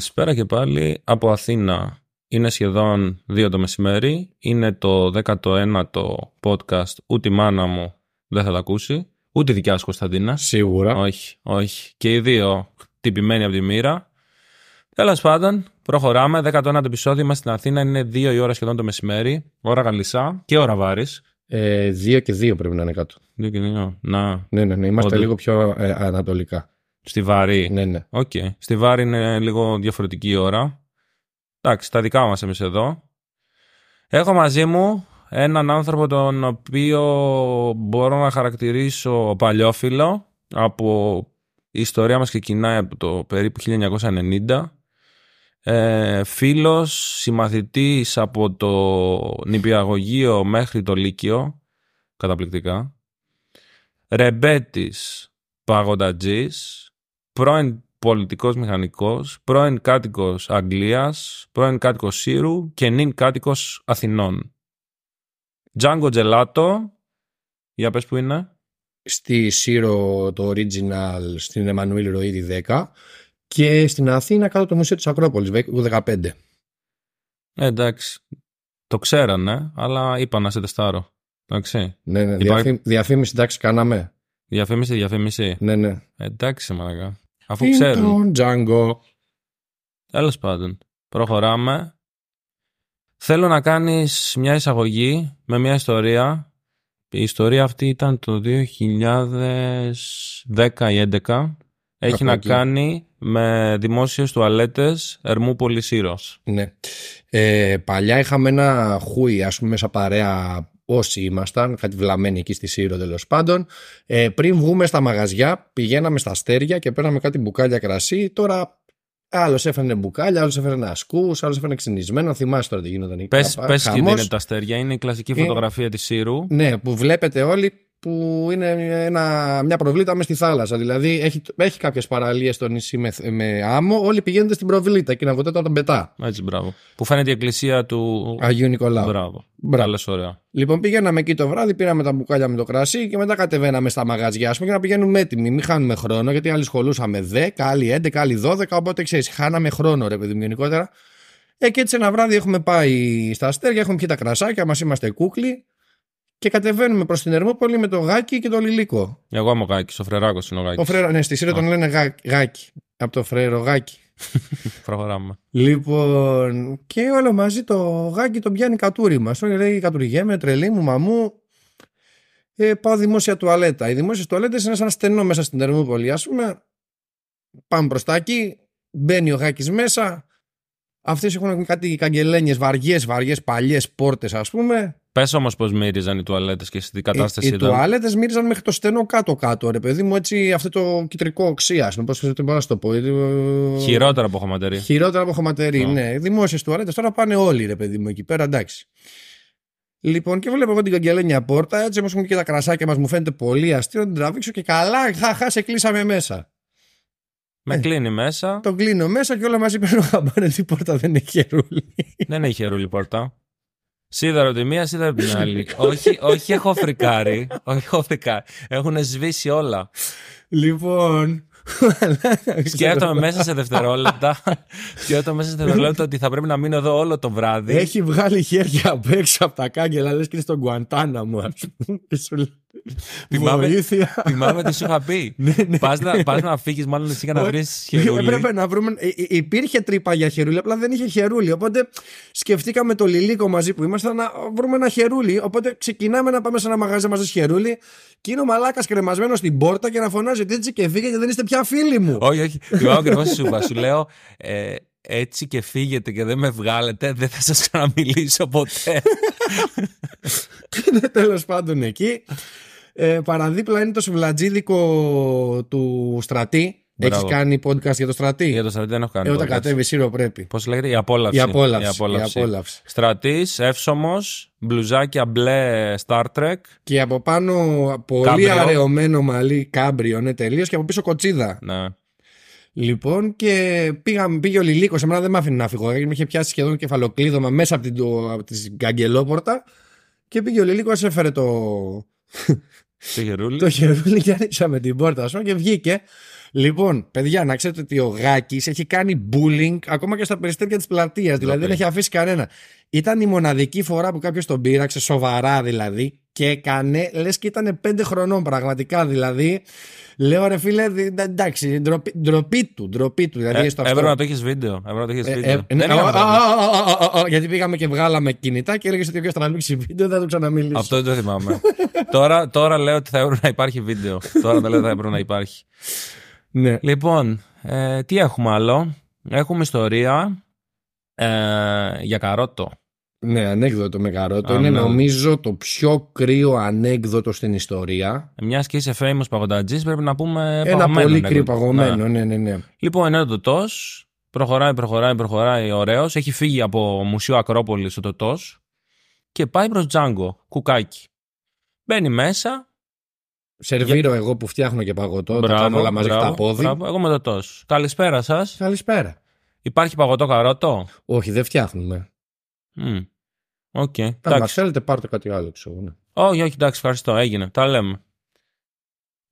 Καλησπέρα και πάλι από Αθήνα. Είναι σχεδόν δύο το μεσημέρι. Είναι το 19ο podcast. Ούτε η μάνα μου δεν θα τα ακούσει. Ούτε η δικιά σου Κωνσταντίνα. Σίγουρα. Όχι, όχι. Και οι δύο τυπημένοι από τη μοίρα. Τέλος πάντων, προχωράμε. 19ο επεισόδιο. Είμαστε στην Αθήνα. Είναι δύο η ώρα σχεδόν το μεσημέρι. Ώρα Γαλλισά και ώρα Βάρης. Ε, δύο και δύο πρέπει να είναι κάτω. Δύο και δύο. Να. Ναι, ναι, ναι. Είμαστε Όντως. λίγο πιο ε, ανατολικά. Στη Βάρη. Ναι, ναι. Οκέι. Στη Βάρη είναι λίγο διαφορετική η ώρα. Εντάξει, τα δικά μας εμείς εδώ. Έχω μαζί μου έναν άνθρωπο τον οποίο μπορώ να χαρακτηρίσω παλιόφιλο. Από η ιστορία μας ξεκινάει από το περίπου 1990. Ε, φίλος, συμμαθητής από το νηπιαγωγείο μέχρι το Λύκειο. Καταπληκτικά. Ρεμπέτης παγοντατζής, πρώην πολιτικός μηχανικός, πρώην κάτοικος Αγγλίας, πρώην κάτοικος Σύρου και νυν κάτοικος Αθηνών. Τζάνγκο Τζελάτο, για πες που είναι. Στη Σύρο το original στην Εμμανουήλ Ροίδη 10 και στην Αθήνα κάτω το Μουσείο της Ακρόπολης το 15. Ε, εντάξει, το ξέρανε, αλλά είπα να σε τεστάρω. Εντάξει, Ναι, ναι. Υπάρχει- Διαφήμι- διαφήμιση εντάξει κάναμε. Διαφήμιση, διαφήμιση. Ναι, ναι. Ε, εντάξει, μαλακά. Αφού ξέρουν. Τον Django. Τέλος πάντων, προχωράμε. Θέλω να κάνεις μια εισαγωγή με μια ιστορία. Η ιστορία αυτή ήταν το 2010 ή 11. Έχει Κάπου να εκεί. κάνει με δημόσιες τουαλέτες Ερμούπολης Σύρος. Ναι. Ε, παλιά είχαμε ένα χούι, ας πούμε, μέσα παρέα όσοι ήμασταν, κάτι βλαμμένοι εκεί στη Σύρο τέλος πάντων. Ε, πριν βγούμε στα μαγαζιά, πηγαίναμε στα αστέρια και παίρναμε κάτι μπουκάλια κρασί. Τώρα άλλος έφερνε μπουκάλια, άλλος έφερνε ασκούς, άλλος έφερνε ξυνισμένο. Θυμάσαι τώρα τι γινόταν εκεί. Πες, Πα- πες και τι χαμός. είναι τα αστέρια. Είναι η κλασική Ε, φωτογραφία της Σύρου. Ναι, που βλέπετε όλοι που είναι ένα, μια προβλήτα μες στη θάλασσα. Δηλαδή έχει, έχει κάποιες παραλίες στο νησί με, με άμμο. Όλοι πηγαίνετε στην προβλήτα και να βγείτε τον πετά. Έτσι, μπράβο. Που φαίνεται η εκκλησία του... Αγίου Νικολάου. Μπράβο. Μπράβο. Καλές, ωραία. Λοιπόν, πήγαμε εκεί το βράδυ, πήραμε τα μπουκάλια με το κρασί και μετά κατεβαίναμε στα μαγαζιά, ας πούμε, για να πηγαίνουμε έτοιμοι. Μην χάνουμε χρόνο, γιατί άλλοι σχολούσαμε 10, άλλοι 11, άλλοι 12. Οπότε ξέρεις, χάναμε χρόνο, ρε παιδί μου, γενικότερα. Ε, και έτσι ένα βράδυ έχουμε πάει στα αστέρια, έχουμε πιει τα κρασάκια μας, είμαστε κούκλοι και κατεβαίνουμε προς την Ερμόπολη με το γάκι και το λιλίκο. Εγώ είμαι ο Γάκης, ο Φρεράκος είναι ο Ο Γάκης. φρέρο, ναι, στη Σύρο τον λένε γά, γάκι. Από το φρέρο γάκι. Προχωράμε. Λοιπόν, και όλο μαζί το γάκι τον πιάνει κατούρι μας. Όλοι λέει κατουριγέμαι, τρελή μου, μαμού. Ε, πάω δημόσια τουαλέτα. Οι δημόσιες τουαλέτες είναι σαν στενό μέσα στην Ερμούπολη. Α πούμε, πάμε μπροστά εκεί, μπαίνει ο γάκι μέσα. Αυτές έχουν κάτι καγκελένιες, βαριές, βαριές, παλιές πόρτες, ας πούμε. Πες όμως πώς μύριζαν οι τουαλέτες και στη κατάσταση οι οι ήταν. τουαλέτες μύριζαν μέχρι το στενό κάτω-κάτω, ρε παιδί μου, έτσι αυτό το κυτρικό οξία. Πώς μπορώ να σου το πω. ε, Χειρότερα από χωματερή. Χειρότερα από χωματερή, Α. ναι. Δημόσιες τουαλέτες τώρα πάνε όλοι, ρε παιδί μου, εκεί πέρα, εντάξει. Λοιπόν, και βλέπω εγώ την καγκελένια πόρτα, έτσι όπως έχουν και τα κρασάκια μας, μου φαίνεται πολύ αστείο να την τραβήξω και καλά, χαχά, σε κλείσαμε μέσα. Με Ε. κλείνει μέσα. Τον κλείνω μέσα και όλα μαζί παίρνω χαμπάρι ότι η πόρτα δεν έχει χερούλι. Δεν έχει ρούλη πόρτα. Σίδερο τη μία, σίδερο την άλλη. όχι, όχι έχω φρικάρει. όχι έχω φρικάρει. Έχουν σβήσει όλα. λοιπόν. Σκέφτομαι μέσα σε δευτερόλεπτα. σκέφτομαι μέσα σε δευτερόλεπτα ότι θα πρέπει να μείνω εδώ όλο το βράδυ. Έχει βγάλει χέρια απ' έξω από τα κάγκελα, λες και είναι στον Γκουαντάνα μου, ας πούμε. Και σου λέει, Θυμάμαι- Βοήθεια. Θυμάμαι τι σου είχα πει. Πας να, πας να φύγεις μάλλον εσύ για να Όχι. βρεις χερούλι. Έπρεπε να βρούμε. ε, ε, Υπήρχε τρύπα για χερούλι, απλά δεν είχε χερούλι. Οπότε σκεφτήκαμε το λιλίκο μαζί που ήμασταν να βρούμε ένα χερούλι. Οπότε ξεκινάμε να πάμε σε ένα μαγαζί να μα δώσει χερούλι. Και είναι ο μαλάκας κρεμασμένος στην πόρτα και να φωνάζει ότι έτσι και φύγε και δεν είστε πια φίλοι μου. όχι, όχι. Θυμάμαι ακριβώς τι σου είπα. Σου λέω ε, έτσι και φύγετε και δεν με βγάλετε, δεν θα σας ξαναμιλήσω ποτέ. Είναι τέλος πάντων εκεί. Ε, παραδίπλα είναι το σουβλατζίδικο του στρατή. Μπράβο. Έχει κάνει podcast για το στρατή; Για το στρατή δεν έχω κάνει. Ε, όταν podcast. κατέβει, σύρο πρέπει. Πώς λέγεται, η απόλαυση. Η απόλαυση. Η απόλαυση. Η απόλαυση. Στρατής, εύσωμο, μπλουζάκια μπλε Star Trek. Και από πάνω πολύ Κάμπριο. αραιωμένο μαλλί κάμπριο, ναι, τελείως. Και από πίσω κοτσίδα. Ναι. Λοιπόν, και πήγαμε, πήγε ο Λιλίκος. Εμένα δεν με άφηνε να φύγω. γιατί Με είχε πιάσει σχεδόν κεφαλοκλείδωμα μέσα από την, το, από την καγκελόπορτα. Και πήγε ο Λιλίκος, έφερε το, Το χερούλι. το χερούλι γυαλίσαμε την πόρτα, ας πούμε, και βγήκε. Λοιπόν, παιδιά, να ξέρετε ότι ο Γάκης έχει κάνει bullying ακόμα και στα περιστέρια της πλατείας. Δηλαδή δεν έχει αφήσει κανένα. Ήταν η μοναδική φορά που κάποιος τον πείραξε, σοβαρά δηλαδή, και έκανε, λες και ήταν πέντε χρονών πραγματικά. Δηλαδή, λέω ρε φίλε, δι- εντάξει, ντροπή, ντροπή του, ντροπή του. Δηλαδή, Ε, στο έπρεπε αυτό. να το έχεις βίντεο. Έπρεπε να το έχεις Ε, βίντεο. ε, ναι, Δεν α, είχαμε α, πρόβλημα. α, α, α, α, Γιατί πήγαμε και βγάλαμε κινητά και έλεγε ότι όποιος τραβήξει βίντεο δεν θα το ξαναμιλήσει. Αυτό δεν το θυμάμαι. τώρα, τώρα λέω ότι θα έπρεπε να υπάρχει βίντεο. τώρα δεν λέω ότι θα έπρεπε να υπάρχει. Ναι. Λοιπόν, ε, τι έχουμε άλλο; Έχουμε ιστορία ε, για καρότο. ναι, ανέκδοτο με καρότο. Α, Είναι ναι. νομίζω το πιο κρύο ανέκδοτο στην ιστορία. Μιας και είσαι famous παγοντατζής, πρέπει να πούμε. Ένα παγωμένο πολύ ανέκδοτο. κρύο παγωμένο. Ναι. Ναι, ναι, ναι. Λοιπόν, είναι το τό. Προχωράει, προχωράει, προχωράει. Ωραίος. Έχει φύγει από Μουσείο Ακρόπολης ο τοτό και πάει προς Django. Κουκάκι. Μπαίνει μέσα. Σερβίρω εγώ που φτιάχνω και παγωτό. τα κάνω όλα μαζί μπράβο, τα πόδια. μπράβο. Εγώ με το τό. Καλησπέρα σας. Καλησπέρα. Υπάρχει παγωτό καρότο; Όχι, δεν φτιάχνουμε. Μμ. Οκ. Αν μα Εντάξει. θέλετε, πάρτε κάτι άλλο. Ξέρω, ναι. Όχι, όχι, εντάξει, ευχαριστώ. Έγινε. Τα λέμε.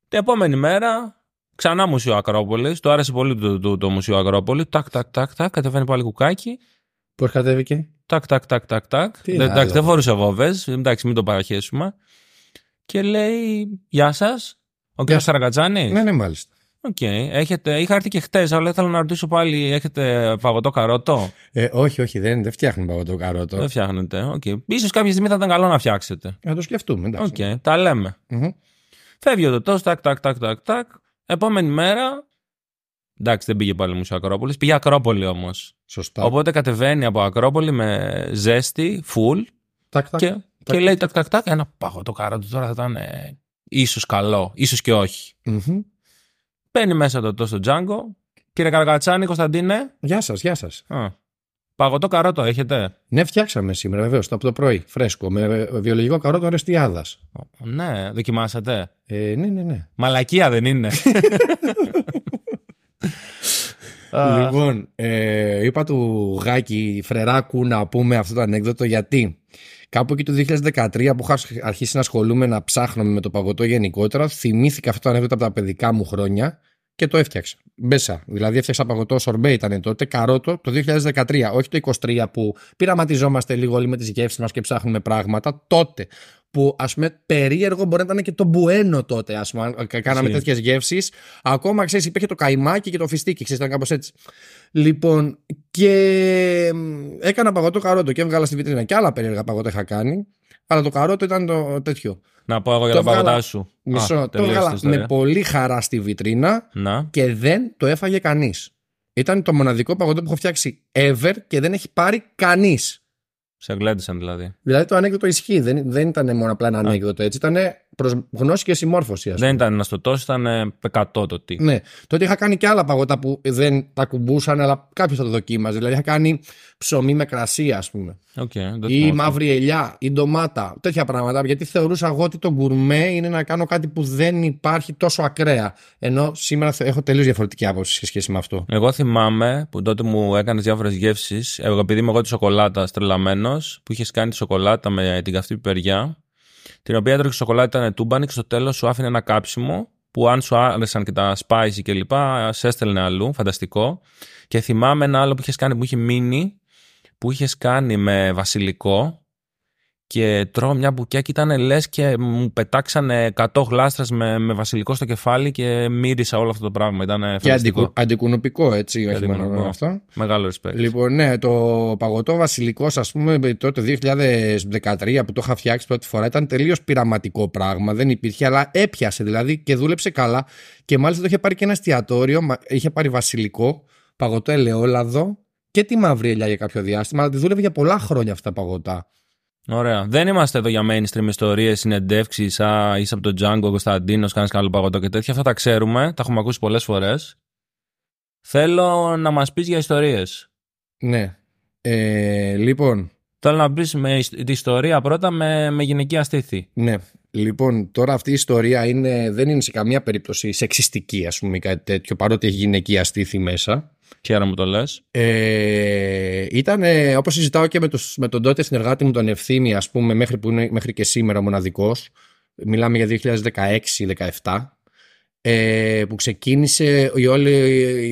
Την επόμενη μέρα, ξανά Μουσείο Ακρόπολης. Του άρεσε πολύ το, το, το Μουσείο Ακρόπολης. Τάκ, τάκ, τάκ, τάκ. Κατεβαίνει πάλι κουκάκι. Πώς κατέβηκε; Τάκ, τάκ, τάκ, τάκ, τάκ. Τι Δεν- άλλο; εντάξει, δεν φορούσε βόβε. Εντάξει, μην το παραχέσουμε. Και λέει, Γεια σας. Ο κ. Σαραγκατζάνης. Ναι, ναι, μάλιστα. Οκ. Έχετε... Είχα έρθει και χτες, αλλά ήθελα να ρωτήσω πάλι, έχετε παγωτό καρότο; Ε, όχι, όχι, δεν, δεν φτιάχνουμε παγωτό καρότο. Δεν φτιάχνετε. Οκ. Ίσως κάποια στιγμή θα ήταν καλό να φτιάξετε. Να το σκεφτούμε. Εντάξει. Οκ. Τα λέμε. Μμμ. Φεύγει ο Τωτό, τάκ, τάκ, τάκ, τάκ, τάκ. Επόμενη μέρα. Εντάξει, δεν πήγε πάλι Μουσείο Ακρόπολης. Πήγε Ακρόπολη όμως. Σωστά. Οπότε κατεβαίνει από Ακρόπολη με ζέστη, full. Τάκ, τάκ. Και, τάκ. Και λέει τάκ, τάκ, τάκ. Ένα παγωτό καρότο τώρα θα ήταν ε, ίσως καλό, ίσως και όχι. Μμμ. Μπαίνει μέσα το στο Django. Κύριε Καρακατσάνη, Κωνσταντίνε. Γεια σας, γεια σας. Α, παγωτό καρότο έχετε. Ναι, φτιάξαμε σήμερα, βεβαίως, από το πρωί, φρέσκο, με βιολογικό καρότο ρεστιάδα. Ναι, δοκιμάσατε. Ε, ναι, ναι, ναι. Μαλακία δεν είναι. Α, Λοιπόν, ε, είπα του Γάκη Φρεράκου να πούμε αυτό το ανέκδοτο γιατί κάπου εκεί το 2013 που είχα αρχίσει να ασχολούμαι να ψάχνω με το παγωτό γενικότερα, θυμήθηκα αυτό το ανέκδοτο από τα παιδικά μου χρόνια και το έφτιαξα. Μπέσα. Δηλαδή έφτιαξα παγωτό σορμπέ ήταν τότε, καρότο το 2013, όχι το 2023 που πειραματιζόμαστε λίγο όλοι με τις γεύσεις μας και ψάχνουμε πράγματα. Τότε που ας πούμε περίεργο μπορεί να ήταν και το μπουένο τότε, ας πούμε, αν κα- κάναμε Ισχύει. τέτοιες γεύσεις. Ακόμα ξέρεις υπήρχε το καϊμάκι και το φιστίκι, ξέρεις, ήταν κάπως έτσι. Λοιπόν, και μ, έκανα παγωτό καρότο και έβγαλα στη βιτρίνα και άλλα περίεργα παγωτά είχα κάνει. Αλλά το καρότο ήταν το τέτοιο. να πω εγώ για το τα παγωτά βγάλα- σου. Μισό. Α, το τελείωσε έβγαλα η ιστορία. με πολύ χαρά στη βιτρίνα Να. και δεν το έφαγε κανείς. Ήταν το μοναδικό παγωτό που έχω φτιάξει ever και δεν έχει πάρει κανείς. Σε γλέντισαν δηλαδή. Δηλαδή το ανέκδοτο ισχύει. Δεν, δεν ήταν μόνο απλά ένα ανέκδοτο έτσι. Ήταν προς γνώση και συμμόρφωση. Ας πούμε. Δεν ήταν ένα στο τόσο, ήταν ε, 100 τοις. Ναι. Τότε είχα κάνει και άλλα παγωτά που δεν τα ακουμπούσαν, αλλά κάποιος θα το δοκίμαζε. Δηλαδή είχα κάνει ψωμί με κρασί, ας πούμε. Οκ, δεν Ή θυμάμαι. μαύρη ελιά, ή ντομάτα. Τέτοια πράγματα. Γιατί θεωρούσα εγώ ότι το γκουρμέ είναι να κάνω κάτι που δεν υπάρχει τόσο ακραία. Ενώ σήμερα θε- έχω τελείως διαφορετική άποψη σε σχέση με αυτό. Εγώ θυμάμαι που τότε μου έκανες διάφορες γεύσεις. Εγώ, επειδή είμαι εγώ της σοκολάτας τρελαμένος, που είχες κάνει τη σοκολάτα με την καυτή πιπεριά, την οποία έτρωγε σοκολάτα ήταν τούμπανη και στο τέλος σου άφηνε ένα κάψιμο που αν σου άρεσαν και τα spicy και λοιπά, σε έστελνε αλλού. Φανταστικό. Και θυμάμαι ένα άλλο που είχες κάνει που είχε μείνει, που είχες κάνει με βασιλικό. Και τρώω μια μπουκιά και ήταν λες και μου πετάξανε 100 γλάστρες με, με βασιλικό στο κεφάλι και μύρισα όλο αυτό το πράγμα. Ήταν Και φανταστικό. αντικου, αντικουνουπικό, έτσι, όχι μόνο αντικουνουπικό. αυτό. Μεγάλο respect. Λοιπόν, ναι, το παγωτό βασιλικός, ας πούμε, τότε 2013 που το είχα φτιάξει πρώτη φορά, ήταν τελείως πειραματικό πράγμα. Δεν υπήρχε, αλλά έπιασε δηλαδή και δούλεψε καλά. Και μάλιστα το είχε πάρει και ένα εστιατόριο, μα- είχε πάρει βασιλικό, παγωτό ελαιόλαδο και τη μαύρη ελιά για κάποιο διάστημα, αλλά τη δούλευε για πολλά χρόνια αυτά τα παγωτά. Ωραία. Δεν είμαστε εδώ για mainstream ιστορίες, συνεντεύξεις. Α, είσαι από τον Django, Κωνσταντίνος, κάνεις καλό παγωτό και τέτοια. Αυτά τα ξέρουμε. Τα έχουμε ακούσει πολλές φορές. Θέλω να μας πεις για ιστορίες. Ναι. Ε, λοιπόν, Θέλω να πεις τη ιστορία πρώτα με, με γυναικεία στήθη. ναι. Λοιπόν, τώρα αυτή η ιστορία είναι, δεν είναι σε καμία περίπτωση σεξιστική, ας πούμε, ή κάτι τέτοιο, παρότι έχει γυναικεία στήθη μέσα. Χαίρομαι που το λες. Ε, ήταν, ε, όπως συζητάω και με, τους, με τον τότε συνεργάτη μου τον Ευθύμη, ας πούμε, μέχρι, που είναι, μέχρι και σήμερα μοναδικός, μιλάμε για 2016-17, ε, που ξεκίνησε η όλη,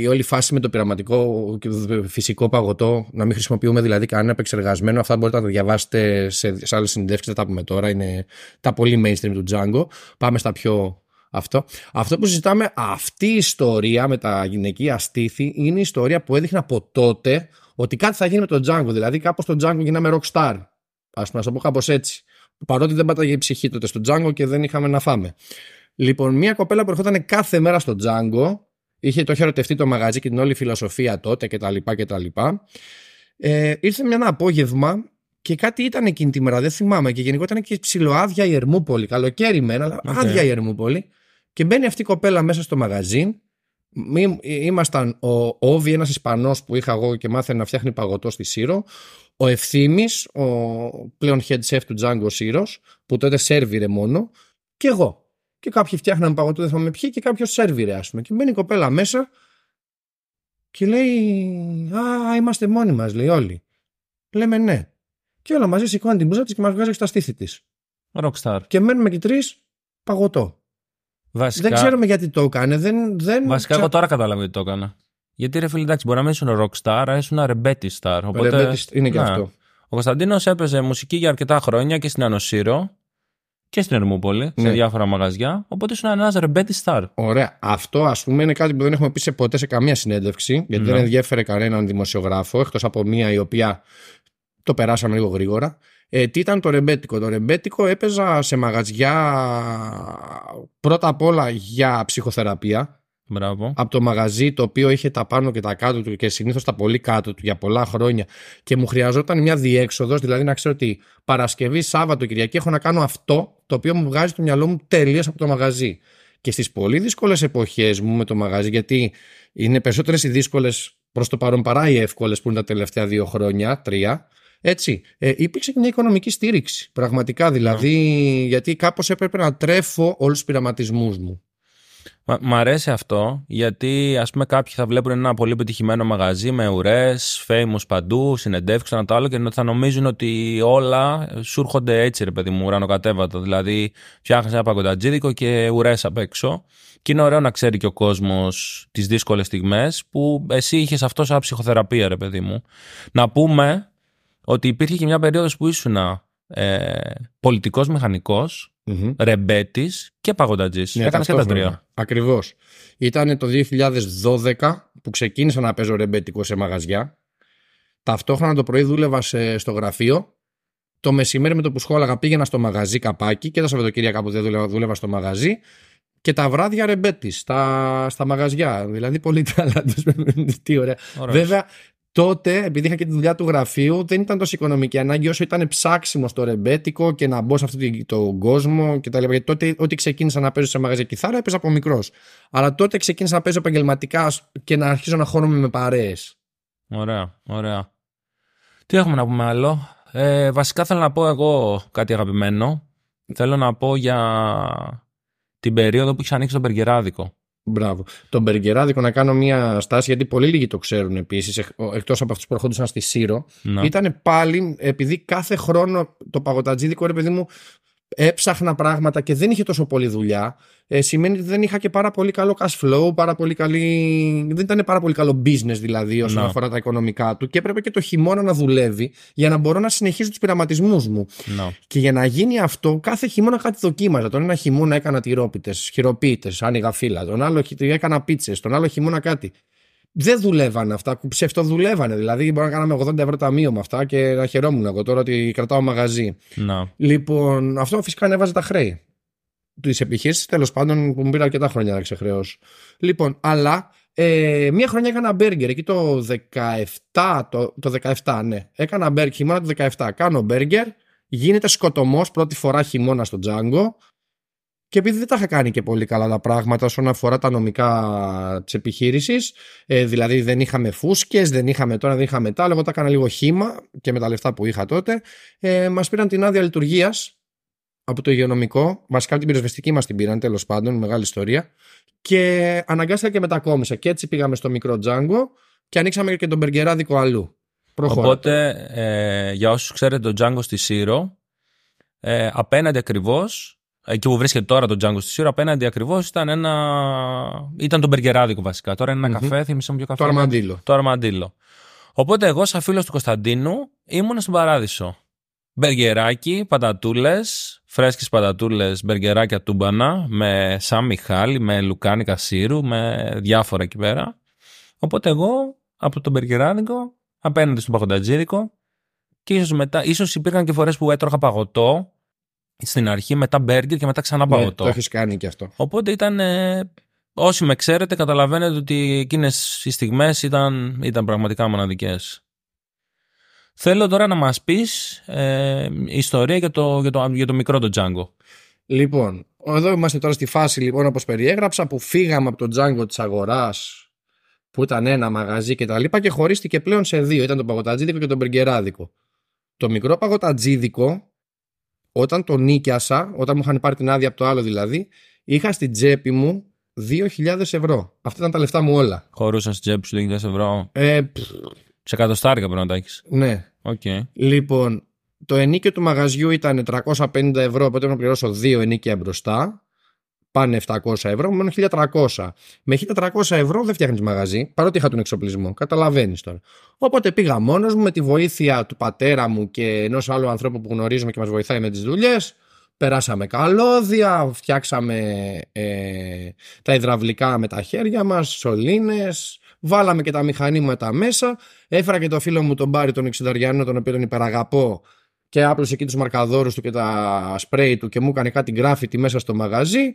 η όλη φάση με το πειραματικό και το φυσικό παγωτό, να μην χρησιμοποιούμε δηλαδή κανένα επεξεργασμένο. Αυτά μπορείτε να τα διαβάσετε σε, σε άλλες συνεντεύξεις, δεν τα πούμε τώρα. Είναι τα πολύ mainstream του Django. Πάμε στα πιο αυτό. Αυτό που συζητάμε, αυτή η ιστορία με τα γυναικεία στήθη, είναι η ιστορία που έδειχνε από τότε ότι κάτι θα γίνει με τον Django. Δηλαδή, κάπως τον Django γίναμε rockstar. Α πούμε, να το πω κάπως έτσι. Παρότι δεν πάταγε η ψυχή τότε στον Django και δεν είχαμε να φάμε. Λοιπόν, μια κοπέλα που ερχόταν κάθε μέρα στο Django, είχε, το είχε ερωτευτεί το μαγαζί και την όλη φιλοσοφία τότε κτλ. κτλ. Ε, ήρθε μια ένα απόγευμα και κάτι ήταν εκείνη τη μέρα, δεν θυμάμαι. Και γενικότερα ήταν και ψιλοάδια η Ερμούπολη. Καλοκαίρι μένα, αλλά okay. άδεια η Ερμούπολη. Και μπαίνει αυτή η κοπέλα μέσα στο μαγαζί. Ήμασταν ο Όβι, ένας Ισπανός που είχα εγώ και μάθαινε να φτιάχνει παγωτό στη Σύρο. Ο Ευθύμης, ο πλέον head chef του Django Σύρος, που τότε σερβιρε μόνο. Και εγώ και κάποιοι φτιάχναν παγωτό, δεν θυμάμαι ποιοι, και κάποιος σερβιρε, ας πούμε. Και μπαίνει η κοπέλα μέσα και λέει: Α, είμαστε μόνοι μας, λέει όλοι. Λέμε ναι. Και όλα μαζί σηκώνει την μπουζά της και μας βγάζει στα στήθη της. Rockstar. Και μένουμε και τρεις παγωτό. Βασικά... Δεν ξέρουμε γιατί το έκανε. Δεν, δεν Βασικά, εγώ τώρα κατάλαβα γιατί το έκανα. Γιατί ρε φίλε, εντάξει, μπορεί να μην ήσουν rockstar, αλλά ήσουν ρεμπέτη star. Οπότε... είναι και ναι. αυτό. Ο Κωνσταντίνος έπαιζε μουσική για αρκετά χρόνια και στην Ανοσύρο και στην Ερμούπολη, σε Ναι. διάφορα μαγαζιά. Οπότε ήσουν ένας ρεμπέτη star. Ωραία. Αυτό ας πούμε είναι κάτι που δεν έχουμε πει σε ποτέ σε καμία συνέντευξη, γιατί Ναι. δεν ενδιέφερε κανέναν δημοσιογράφο, εκτός από μία η οποία το περάσαμε λίγο γρήγορα. Ε, τι ήταν το ρεμπέτικο; Το ρεμπέτικο έπαιζα σε μαγαζιά πρώτα απ' όλα για ψυχοθεραπεία. Μπράβο. Από το μαγαζί το οποίο είχε τα πάνω και τα κάτω του και συνήθως τα πολύ κάτω του για πολλά χρόνια και μου χρειαζόταν μια διέξοδος, δηλαδή να ξέρω ότι Παρασκευή, Σάββατο, Κυριακή έχω να κάνω αυτό το οποίο μου βγάζει το μυαλό μου τελείως από το μαγαζί. Και στις πολύ δύσκολες εποχές μου με το μαγαζί, γιατί είναι περισσότερες οι δύσκολες προς το παρόν παρά οι εύκολες που είναι τα τελευταία δύο χρόνια, τρία. Έτσι, ε, υπήρξε και μια οικονομική στήριξη. Πραγματικά δηλαδή, γιατί κάπως έπρεπε να τρέφω όλους τους πειραματισμούς μου. Μα- Μ' αρέσει αυτό γιατί ας πούμε κάποιοι θα βλέπουν ένα πολύ επιτυχημένο μαγαζί με ουρές, famous παντού, συνεντεύξεις, ένα το άλλο και θα νομίζουν ότι όλα σου έρχονται έτσι ρε παιδί μου ουρανοκατέβατα. Δηλαδή φτιάχνεις ένα παγκοτατζίδικο και ουρές απ' έξω και είναι ωραίο να ξέρει και ο κόσμος τις δύσκολες στιγμές που εσύ είχες αυτό σαν ψυχοθεραπεία ρε παιδί μου. Να πούμε ότι υπήρχε και μια περίοδος που ήσουν ε, πολιτικός μηχανικός, Μμμ. ρεμπέτης και παγοντατζής. Ναι, Έκανες και τα τρία. Ακριβώς. Ήταν το 2012 που ξεκίνησα να παίζω ρεμπέτικο σε μαγαζιά. Ταυτόχρονα το πρωί δούλευα σε- στο γραφείο. Το μεσημέρι με το που σχόλαγα πήγαινα στο μαγαζί καπάκι και τα Σαββατοκύριακα που δεν δούλευα, δούλευα στο μαγαζί. Και τα βράδια ρεμπέτης στα, στα μαγαζιά. Δηλαδή πολύ ταλάντος. Τι ωραία. Ωραίος. Βέβαια, τότε, επειδή είχα και τη δουλειά του γραφείου, δεν ήταν τόσο οικονομική ανάγκη όσο ήταν ψάξιμο στο ρεμπέτικο και να μπω σε αυτόν τον κόσμο κτλ. Γιατί τότε, ό,τι ξεκίνησα να παίζω σε μαγαζιά κιθάρα, έπαιζα από μικρός. Αλλά τότε ξεκίνησα να παίζω επαγγελματικά και να αρχίζω να χώνομαι με παρέες. Ωραία, ωραία. Τι έχουμε να πούμε άλλο; Ε, βασικά θέλω να πω εγώ κάτι αγαπημένο. Θέλω να πω για την περίοδο που είχες ανοίξει το μπεργκεράδικο. Μπράβο. Τον Μπεργκεράδικο να κάνω μια στάση, γιατί πολύ λίγοι το ξέρουν επίσης, εκτός από αυτούς που ερχόντουσαν στη Σύρο. Να. Ήταν πάλι, επειδή κάθε χρόνο το παγωτατζίδικο, ρε παιδί μου, έψαχνα πράγματα και δεν είχε τόσο πολλή δουλειά. Ε, σημαίνει ότι δεν είχα και πάρα πολύ καλό cash flow, πάρα πολύ καλή... δεν ήταν πάρα πολύ καλό business δηλαδή όσον Να. αφορά τα οικονομικά του και έπρεπε και το χειμώνα να δουλεύει για να μπορώ να συνεχίσω τους πειραματισμούς μου. Να. Και για να γίνει αυτό, κάθε χειμώνα κάτι δοκίμαζα. Τον ένα χειμώνα έκανα τυρόπιτες, χειροποίητες, άνοιγα φύλλα. Τον άλλο χει- έκανα πίτσες. Τον άλλο χειμώνα κάτι. Δεν δουλεύανε αυτά, ψευτοδουλεύανε. Δηλαδή, μπορεί να κάναμε 80 ευρώ ταμείο με αυτά και να χαιρόμουν εγώ τώρα ότι κρατάω μαγαζί. Να. Λοιπόν, αυτό φυσικά ανέβαζε τα χρέη της επιχείρησης, τέλος πάντων, που μου πήρε αρκετά χρόνια να ξεχρεώσω. Λοιπόν, αλλά ε, μία χρονιά έκανα μπέργκερ εκεί το 17, το, το 17, ναι. Έκανα μπέργκερ χειμώνα το 17. Κάνω μπέργκερ, γίνεται σκοτωμός πρώτη φορά χειμώνα στο Django. Και επειδή δεν τα είχα κάνει και πολύ καλά τα πράγματα όσον αφορά τα νομικά της επιχείρησης, ε, δηλαδή δεν είχαμε φούσκες, δεν είχαμε τώρα, δεν είχαμε τα, εγώ τα έκανα λίγο χήμα και με τα λεφτά που είχα τότε. Ε, μας πήραν την άδεια λειτουργίας από το υγειονομικό. Βασικά την πυροσβεστική μας την πήραν, τέλος πάντων, μεγάλη ιστορία. Και αναγκάστηκα και μετακόμισα. Και έτσι πήγαμε στο μικρό Django και ανοίξαμε και τον μπεργκεράδικο αλλού. Προχώρα. Οπότε, ε, για όσους ξέρετε το Django στη Σύρο, ε, απέναντι ακριβώς, εκεί που βρίσκεται τώρα το Django στη Σύρο, απέναντι ακριβώς ήταν ένα. ήταν το μπεργκεράδικο βασικά. Τώρα είναι ένα καφέ, θυμίσαι μου ποιο καφέ. Το είναι. αρμαντήλο. Το Αρμαντήλο. Οπότε εγώ, σαν φίλος του Κωνσταντίνου, ήμουν στον παράδεισο. Μπεργκεράκι, πατατούλες, φρέσκες πατατούλες, μπεργκεράκια τούμπανα, με σαν Μιχάλη, με λουκάνι κασίρου, με διάφορα εκεί πέρα. Οπότε εγώ από τον μπεργκεράδικο απέναντι στον παγωτατζίδικο και ίσως μετά, ίσως υπήρχαν και φορές που έτρωγα παγωτό στην αρχή, μετά μπέργκερ και μετά ξανά Ναι, παγωτό. το έχεις κάνει και αυτό. Οπότε ήταν. ε, όσοι με ξέρετε, καταλαβαίνετε ότι εκείνες οι στιγμές ήταν, ήταν πραγματικά μοναδικές. Θέλω τώρα να μας πεις ε, ιστορία για το, για, το, για το μικρό το Django. Λοιπόν, εδώ είμαστε τώρα στη φάση λοιπόν όπως περιέγραψα που φύγαμε από το τζάγκο της αγοράς που ήταν ένα μαγαζί και τα λοιπά και χωρίστηκε πλέον σε δύο. Ήταν το παγωτατζίδικο και το μπεργκεράδικο. Το μικρό παγωτατζίδικο όταν το νοίκιασα, όταν μου είχαν πάρει την άδεια από το άλλο δηλαδή, είχα στην τσέπη μου 2.000 ευρώ. Αυτά ήταν τα λεφτά μου όλα. Χωρούσαν στην τσέπη σου 2.000 ευρώ. Ε, πφ, Σε εκατοστάρικα πρέπει να τα έχεις. ναι. Οκ. Λοιπόν, το ενοίκιο του μαγαζιού ήταν 350 ευρώ, οπότε έπρεπε να πληρώσω δύο ενοίκια μπροστά. Πάνε 700 ευρώ, μου μένουν 1300. Με 1300 ευρώ δεν φτιάχνεις μαγαζί, παρότι είχα τον εξοπλισμό. Καταλαβαίνεις τώρα. Οπότε πήγα μόνος μου με τη βοήθεια του πατέρα μου και ενός άλλου ανθρώπου που γνωρίζουμε και μας βοηθάει με τις δουλειές. Περάσαμε καλώδια, φτιάξαμε ε, τα υδραυλικά με τα χέρια μας, σωλήνες, βάλαμε και τα μηχανήματα μέσα, έφερα και το φίλο μου τον Μπάρι τον Εξιδαριανό, τον οποίο τον υπεραγαπώ και άπλωσε εκεί τους μαρκαδόρους του και τα σπρέι του και μου έκανε κάτι γκράφιτι μέσα στο μαγαζί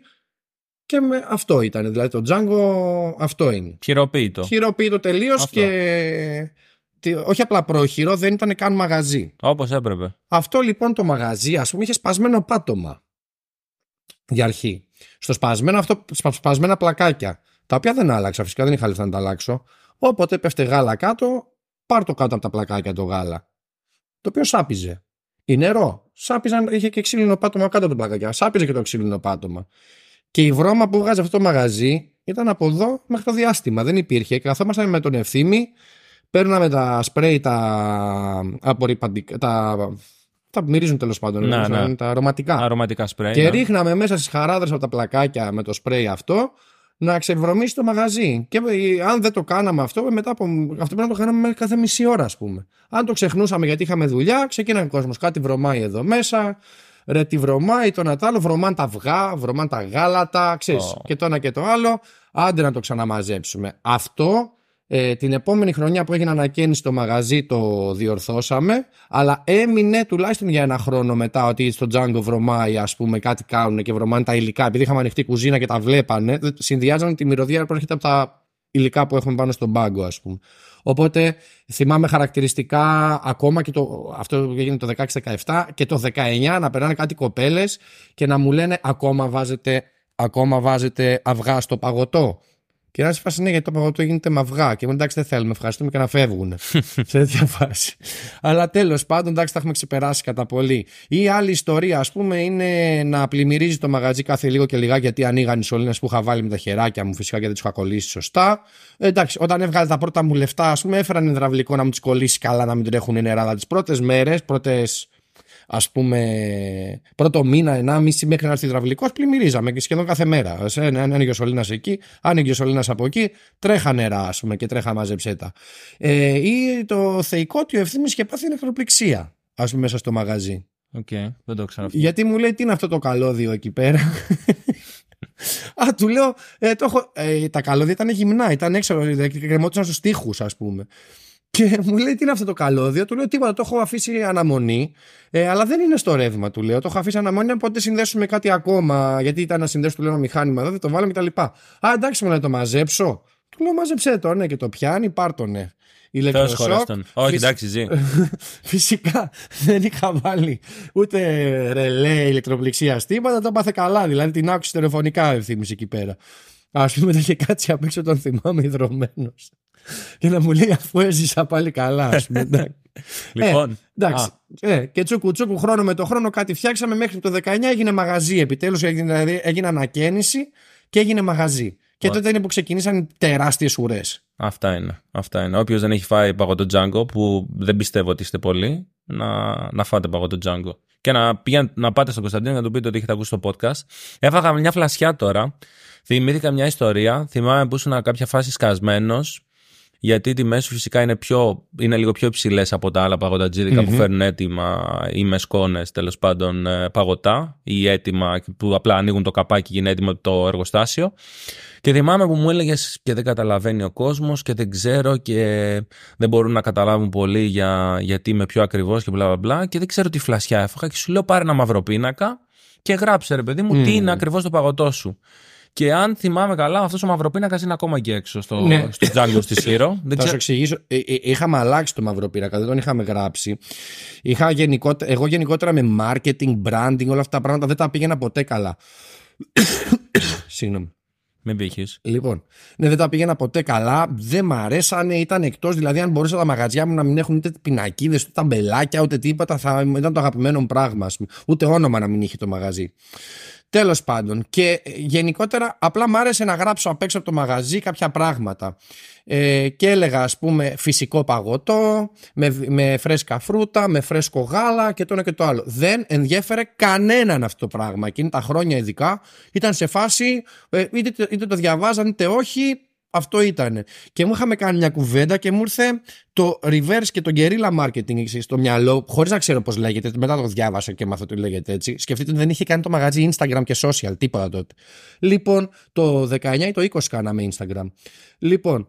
και με, αυτό ήταν, δηλαδή το Django αυτό είναι. Χειροποίητο. Χειροποίητο τελείως Αυτό. και τι- όχι απλά πρόχειρο, δεν ήταν καν μαγαζί. Όπως έπρεπε. Αυτό λοιπόν το μαγαζί, ας πούμε, είχε σπασμένο πάτωμα. Για αρχή. Στο σπασμένο αυτό, σπα- σπασμένα πλακάκια. Τα οποία δεν άλλαξα, φυσικά δεν είχα λεφτά να τα αλλάξω. Όποτε πέφτε γάλα κάτω, πάρ το κάτω από τα πλακάκια το γάλα. Το οποίο σάπιζε. Η νερό. Σάπιζαν, είχε και ξύλινο πάτωμα κάτω από τα πλακάκια. Σάπιζε και το ξύλινο πάτωμα. Και η βρώμα που βγάζει αυτό το μαγαζί ήταν από εδώ μέχρι το διάστημα. Δεν υπήρχε. Καθόμασταν με τον ευθύμη, παίρναμε τα σπρέι, τα απορριπαντικά. Τα, τα που μυρίζουν τέλος πάντων. Ναι, όπως ναι. λένε, Τα αρωματικά. Αρωματικά σπρέι. Και ναι. ρίχναμε μέσα στις χαράδρες από τα πλακάκια με το σπρέι αυτό να ξεβρωμίσει το μαγαζί. Και ε, αν δεν το κάναμε αυτό, μετά από. Αυτό πρέπει να το κάναμε μέχρι κάθε μισή ώρα, ας πούμε. Αν το ξεχνούσαμε γιατί είχαμε δουλειά, ξεκίνανε ο κόσμος. Κάτι βρωμάει εδώ μέσα. Ρε, τι βρωμάει, το ένα το άλλο. Βρωμάνε τα αυγά, βρωμάνε τα γάλατα, ξέρεις, Ω. και το ένα και το άλλο. Άντε να το ξαναμαζέψουμε. Αυτό ε, την επόμενη χρονιά που έγινε ανακαίνιση το μαγαζί το διορθώσαμε, αλλά έμεινε τουλάχιστον για ένα χρόνο μετά ότι στο Django βρωμάει, ας πούμε, κάτι κάνουν και βρωμάνε τα υλικά. Επειδή είχαμε ανοιχτή κουζίνα και τα βλέπανε, δεν- συνδυάζανε τη μυρωδία που έρχεται από τα υλικά που έχουμε πάνω στον πάγκο, ας πούμε. Οπότε θυμάμαι χαρακτηριστικά ακόμα και το, αυτό έγινε το 16-17 και το 19 να περνάνε κάτι κοπέλες και να μου λένε ακόμα βάζετε, ακόμα βάζετε αυγά στο παγωτό. Και να σε φάση ναι, γιατί το παγωτό γίνεται με αυγά. Και μου εντάξει, δεν θέλουμε, ευχαριστούμε και να φεύγουν. σε τέτοια φάση. Αλλά τέλος πάντων, εντάξει, τα έχουμε ξεπεράσει κατά πολύ. Ή άλλη ιστορία, ας πούμε, είναι να πλημμυρίζει το μαγαζί κάθε λίγο και λιγάκι γιατί ανοίγαν οι σωλήνες που είχα βάλει με τα χεράκια μου, φυσικά γιατί του είχα κολλήσει σωστά. Ε, εντάξει, όταν έβγαλε τα πρώτα μου λεφτά, ας πούμε, έφεραν υδραυλικό να μου τις κολλήσει καλά, να μην τρέχουν νερά. Αλλά τις πρώτες μέρες, πρώτες ας πούμε πρώτο μήνα, ενάμιση μέχρι να έρθει υδραυλικός πλημμυρίζαμε και σχεδόν κάθε μέρα. Σε ένα- Άνοιγε ο σωλήνας εκεί, άνοιγε ο σωλήνας από εκεί, τρέχα νερά ας πούμε και τρέχα μάζεψέ τα. Ε, ή το θεϊκό ότι ο Ευθύμης είχε πάθει ηλεκτροπληξία ας πούμε μέσα στο μαγαζί. Οκ, δεν το ξέρω αυτό. Γιατί μου λέει τι είναι αυτό το καλώδιο εκεί πέρα; Α, του λέω, ε, το έχω, ε, τα καλώδια ήταν γυμνά, ήταν έξω, ε, κρεμόντουσαν στους τοίχους ας πούμε. Και μου λέει τι είναι αυτό το καλώδιο, του λέω τίποτα, το έχω αφήσει αναμονή, ε, αλλά δεν είναι στο ρεύμα, του λέω. Το έχω αφήσει αναμονή, οπότε συνδέσουμε κάτι ακόμα, γιατί ήταν να συνδέσω, του λέω ένα μηχάνημα εδώ, δεν το βάλαμε κτλ. Α, εντάξει, μου λέει το μαζέψω. Του λέω μαζέψε το, ναι, και το πιάνει, πάρ το, ναι. Θεός Ηλεκτροσόκ. χωρέστον. Όχι, Φυσ- εντάξει, ζει. Φυσικά δεν είχα βάλει ούτε ρελέ ηλεκτροπληξία τίποτα, το πάθε καλά. Δηλαδή την άκουσε τηλεφωνικά ευθύνη εκεί πέρα. Α πούμε, είχε κάτσει απ' έξω, τον θυμάμαι υδρωμένο. Και να μου λέει αφού έζησα πάλι καλά, ας πούμε. εντάξει. Λοιπόν, Εντάξει. α, Ε, και τσούκου τσούκου χρόνο με το χρόνο κάτι φτιάξαμε μέχρι το 19 έγινε μαγαζί επιτέλους έγινε, δηλαδή, έγινε ανακαίνιση και έγινε μαγαζί. Και τότε είναι που ξεκινήσαν οι τεράστιες ουρές. Αυτά είναι. Αυτά είναι. Όποιος δεν έχει φάει παγωτό τζάγκο, που δεν πιστεύω ότι είστε πολλοί, να, να φάτε παγωτό τζάγκο. Και να, πήγαν, να πάτε στον Κωνσταντίνο να του πείτε ότι έχετε ακούσει το podcast. Έφαγα μια φλασιά τώρα. Θυμήθηκα μια ιστορία. Θυμάμαι που ήσουν κάποια φάση σκασμένος γιατί οι τιμές σου φυσικά είναι, πιο, είναι λίγο πιο υψηλές από τα άλλα παγωτατζίδικα που φέρνουν έτοιμα ή με σκόνες τέλος πάντων ε, παγωτά ή έτοιμα που απλά ανοίγουν το καπάκι και είναι έτοιμο το εργοστάσιο. Και θυμάμαι που μου έλεγες και δεν καταλαβαίνει ο κόσμος και δεν ξέρω και δεν μπορούν να καταλάβουν πολύ για, γιατί είμαι πιο ακριβώ και μπλα μπλα και δεν ξέρω τι φλασιά έφαγα και σου λέω πάρε ένα μαύρο πίνακα και γράψε ρε παιδί μου τι είναι ακριβώς το παγωτό σου. Και αν θυμάμαι καλά, αυτός ο μαυροπίνακα είναι ακόμα και έξω στο, ναι. στο τζάγκλο στη Σύρο. Δεν Θα σου εξηγήσω. Ε, ε, είχαμε αλλάξει το μαυροπίνακα, δεν τον είχαμε γράψει. Είχα γενικότερα, εγώ γενικότερα με marketing, branding, όλα αυτά τα πράγματα δεν τα πήγαινα ποτέ καλά. Συγγνώμη. Με πήχε. Λοιπόν, ναι, δεν τα πήγαινα ποτέ καλά. Δεν μ' αρέσανε, ήταν εκτός. Δηλαδή, αν μπορούσα τα μαγαζιά μου να μην έχουν ούτε πινακίδες, ούτε ταμπελάκια, ούτε τίποτα, θα ήταν το αγαπημένο μου πράγμα. Ούτε όνομα να μην είχε το μαγαζί. Τέλος πάντων. Και γενικότερα απλά μ' άρεσε να γράψω απ' έξω από το μαγαζί κάποια πράγματα. Ε, και έλεγα ας πούμε φυσικό παγωτό, με, με φρέσκα φρούτα, με φρέσκο γάλα και το ένα και το άλλο. Δεν ενδιέφερε κανέναν αυτό το πράγμα. Εκείνη τα χρόνια ειδικά ήταν σε φάση ε, είτε, είτε το διαβάζαν είτε όχι αυτό ήταν. Και μου είχαμε κάνει μια κουβέντα και μου ήρθε το reverse και το guerrilla marketing στο μυαλό, χωρίς να ξέρω πώς λέγεται. Μετά το διάβασα και μάθω ότι λέγεται έτσι. Σκεφτείτε ότι δεν είχε κάνει το μαγαζί Instagram και social, τίποτα τότε. Λοιπόν, το 19 ή το 20 κάναμε Instagram. Λοιπόν,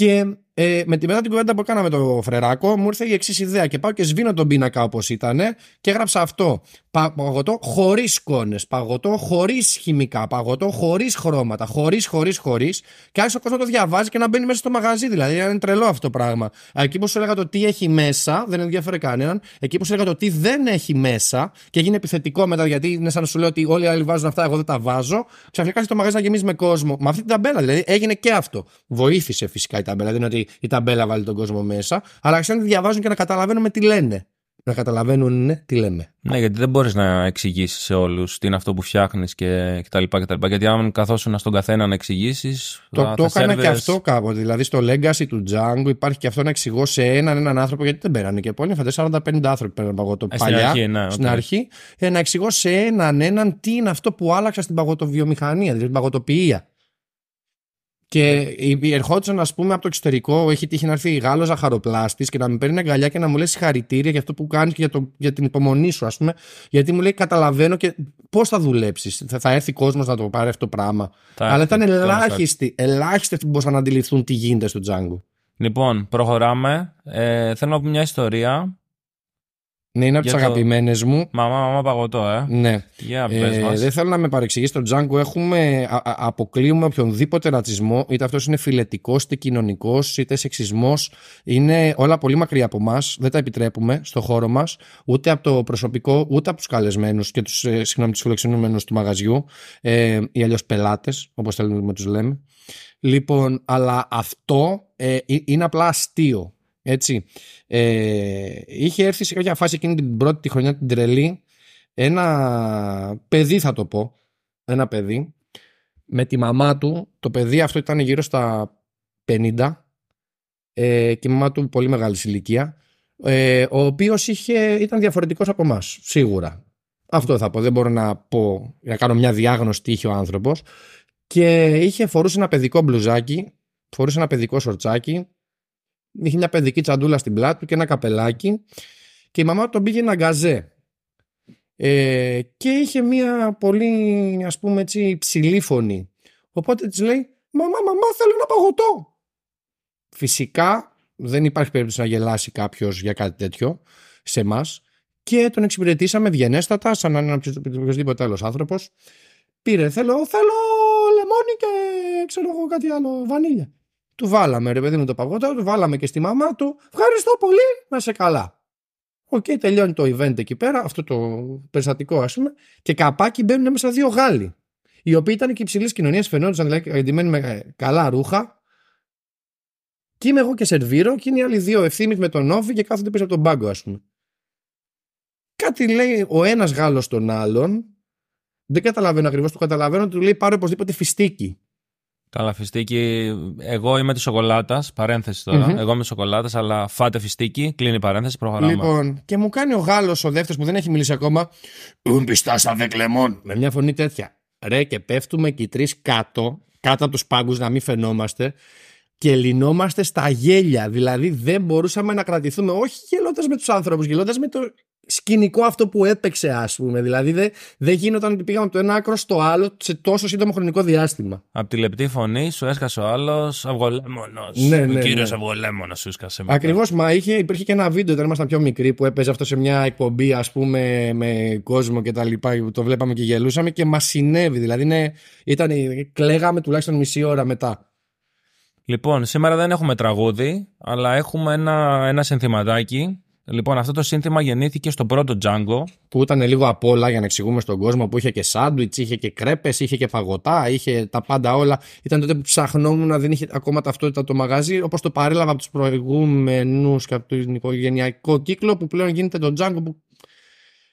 και ε, με τη μετά την κουβέντα που έκανα με το φρεράκο, μου ήρθε η εξής ιδέα. Και πάω και σβήνω τον πίνακα όπως ήταν και έγραψα αυτό. Παγωτό χωρίς κόνε. Παγωτό χωρίς χημικά. Παγωτό χωρίς χρώματα. Χωρίς, χωρίς, χωρίς. Και άρχισε ο κόσμος να το διαβάζει και να μπαίνει μέσα στο μαγαζί. Δηλαδή είναι τρελό αυτό το πράγμα. Εκεί που σου έλεγα το τι έχει μέσα, δεν ενδιαφέρει κανέναν. Εκεί που σου έλεγα το τι δεν έχει μέσα και έγινε επιθετικό μετά, γιατί είναι σαν να σου λέω ότι όλοι οι άλλοι βάζουν αυτά, εγώ δεν τα βάζω. Ξαφνικά το μαγαζί να γεμίζει με κόσμο. Με αυτή την ταμπέλα δηλαδή έγινε και αυτό. Βοήθησε φυσικά η ταμπέλα. Δεν είναι ότι η ταμπέλα βάλει τον κόσμο μέσα, αλλά αξίζει να διαβάζουν και να καταλαβαίνουμε τι λένε. Να καταλαβαίνουν ναι, τι λέμε. Ναι, γιατί δεν μπορείς να εξηγήσεις σε όλους τι είναι αυτό που φτιάχνεις και κτλ. κτλ. Γιατί αν καθόσουν στον καθένα να εξηγήσεις. Το, το έκανα και αυτό κάποτε. Δηλαδή στο Legacy του Django υπάρχει και αυτό να εξηγώ σε έναν έναν άνθρωπο, γιατί δεν πέρανε και πολλοί. Φαντάζομαι 40-50 άνθρωποι πέραν παγωτό ε, παλιά. Στην αρχή, ναι, στην αρχή ε, να εξηγώ σε έναν έναν τι είναι αυτό που άλλαξα στην παγωτοβιομηχανία, δηλαδή την παγωτοποιία. Και ερχόντουσαν, ας πούμε, από το εξωτερικό, έχει τύχει να έρθει Γάλλος ζαχαροπλάστης και να με παίρνει αγκαλιά και να μου λέει συγχαρητήρια για αυτό που κάνεις και για, το, για την υπομονή σου, ας πούμε. Γιατί μου λέει, Καταλαβαίνω και πώς θα δουλέψεις. Θα, θα έρθει κόσμος να το πάρει αυτό το πράγμα. Αλλά ήταν ελάχιστοι, ελάχιστοι αυτοί που μπορούσαν να αντιληφθούν τι γίνεται στο Django. Λοιπόν, προχωράμε. Ε, θέλω να πω μια ιστορία ναι, είναι από τις το... αγαπημένες μου. Μαμά, μαμά, παγωτό, ε. Ναι. ε, δεν θέλω να με παρεξηγήσει. Στο Django έχουμε, α, αποκλείουμε οποιονδήποτε ρατσισμό, είτε αυτός είναι φιλετικός, είτε κοινωνικός, είτε σεξισμός. Είναι όλα πολύ μακριά από εμά. Δεν τα επιτρέπουμε στο χώρο μας, ούτε από το προσωπικό, ούτε από τους καλεσμένους και τους ε, φιλοξενούμενους του μαγαζιού, ε, ή αλλιώς πελάτες, όπως θέλουμε να τους λέμε. Λοιπόν, αλλά αυτό ε, είναι απλά αστείο. Έτσι. Ε, είχε έρθει σε κάποια φάση εκείνη την πρώτη χρονιά την τρελή ένα παιδί θα το πω ένα παιδί με τη μαμά του. Το παιδί αυτό ήταν γύρω στα 50 ε, και η μαμά του πολύ μεγάλη ηλικία ε, ο οποίος είχε, ήταν διαφορετικός από εμάς, σίγουρα. Αυτό θα πω δεν μπορώ να πω να κάνω μια διάγνωση τι είχε ο άνθρωπος. Και είχε φορούσε ένα παιδικό μπλουζάκι φορούσε ένα παιδικό σορτσάκι είχε μια παιδική τσαντούλα στην πλάτη του και ένα καπελάκι και η μαμά τον πήγε ένα γκαζέ. Ε, και είχε μια πολύ ας πούμε έτσι ψηλή φωνή. Οπότε της λέει «Μαμά, μαμά θέλω ένα παγωτό». Φυσικά δεν υπάρχει περίπτωση να γελάσει κάποιος για κάτι τέτοιο σε εμάς. Και τον εξυπηρετήσαμε ευγενέστατα, σαν να είναι οποιοδήποτε άλλος άνθρωπος. Πήρε, θέλω, θέλω λεμόνι και ξέρω εγώ κάτι άλλο, βανίλια. Του βάλαμε ρε παιδί μου το παγωτό, του βάλαμε και στη μαμά του. Ευχαριστώ πολύ, να 'σαι καλά. Οκ, okay, τελειώνει το event εκεί πέρα, αυτό το περιστατικό ας πούμε, και καπάκι μπαίνουν μέσα δύο Γάλλοι. Οι οποίοι ήταν και υψηλής κοινωνίας, φαινόντουσαν δηλαδή εντυμένοι με καλά ρούχα. Και είμαι εγώ και σερβίρω, και είναι οι άλλοι δύο ευθύνη με τον Όφη και κάθονται πίσω από τον πάγκο, ας πούμε. Κάτι λέει ο ένας Γάλλος τον άλλον, δεν καταλαβαίνω ακριβώς, το καταλαβαίνω, του λέει πάρε οπωσδήποτε φιστίκι. Καλά, φιστίκι. Εγώ είμαι της σοκολάτας. Παρένθεση τώρα. Εγώ είμαι σοκολάτας, αλλά φάτε φιστίκι. Κλείνει η παρένθεση. Προχωράμε. Λοιπόν, και μου κάνει ο Γάλλος ο δεύτερος που δεν έχει μιλήσει ακόμα. Ουν πιστάσα κλεμών. Με μια φωνή τέτοια. Ρε, και πέφτουμε και οι τρεις κάτω, κάτω από τους πάγκους να μην φαινόμαστε και λυνόμαστε στα γέλια. Δηλαδή δεν μπορούσαμε να κρατηθούμε, όχι γελώντας με τους άνθρωπους, γελώντας με το σκηνικό αυτό που έπαιξε, ας πούμε. Δηλαδή δεν δε γίνονταν ότι πήγαμε από το ένα άκρο στο άλλο σε τόσο σύντομο χρονικό διάστημα. Από τη λεπτή φωνή σου έσκασε ο άλλος αυγολέμονος. Ναι, ναι, ο ναι. κύριος αυγολέμονος σου έσκασε. μετά. Ακριβώς, μα είχε, υπήρχε και ένα βίντεο όταν ήμασταν πιο μικροί που έπαιζε αυτό σε μια εκπομπή, ας πούμε, με κόσμο και τα λοιπά. που Το βλέπαμε και γελούσαμε και μας συνέβη. Δηλαδή, είναι, ήταν, κλαίγαμε τουλάχιστον μισή ώρα μετά. Λοιπόν, σήμερα δεν έχουμε τραγούδι, αλλά έχουμε ένα, ένα συνθηματάκι. Λοιπόν, αυτό το σύνθημα γεννήθηκε στο πρώτο Django. Που ήταν λίγο απ' όλα για να εξηγούμε στον κόσμο που είχε και σάντουιτς, είχε και κρέπες, είχε και φαγωτά, είχε τα πάντα όλα. Ήταν τότε που ψαχνόμουν, δεν είχε ακόμα ταυτότητα το μαγαζί, όπως το παρέλαβα από τους προηγούμενους και από τον οικογενειακό κύκλο που πλέον γίνεται το Django που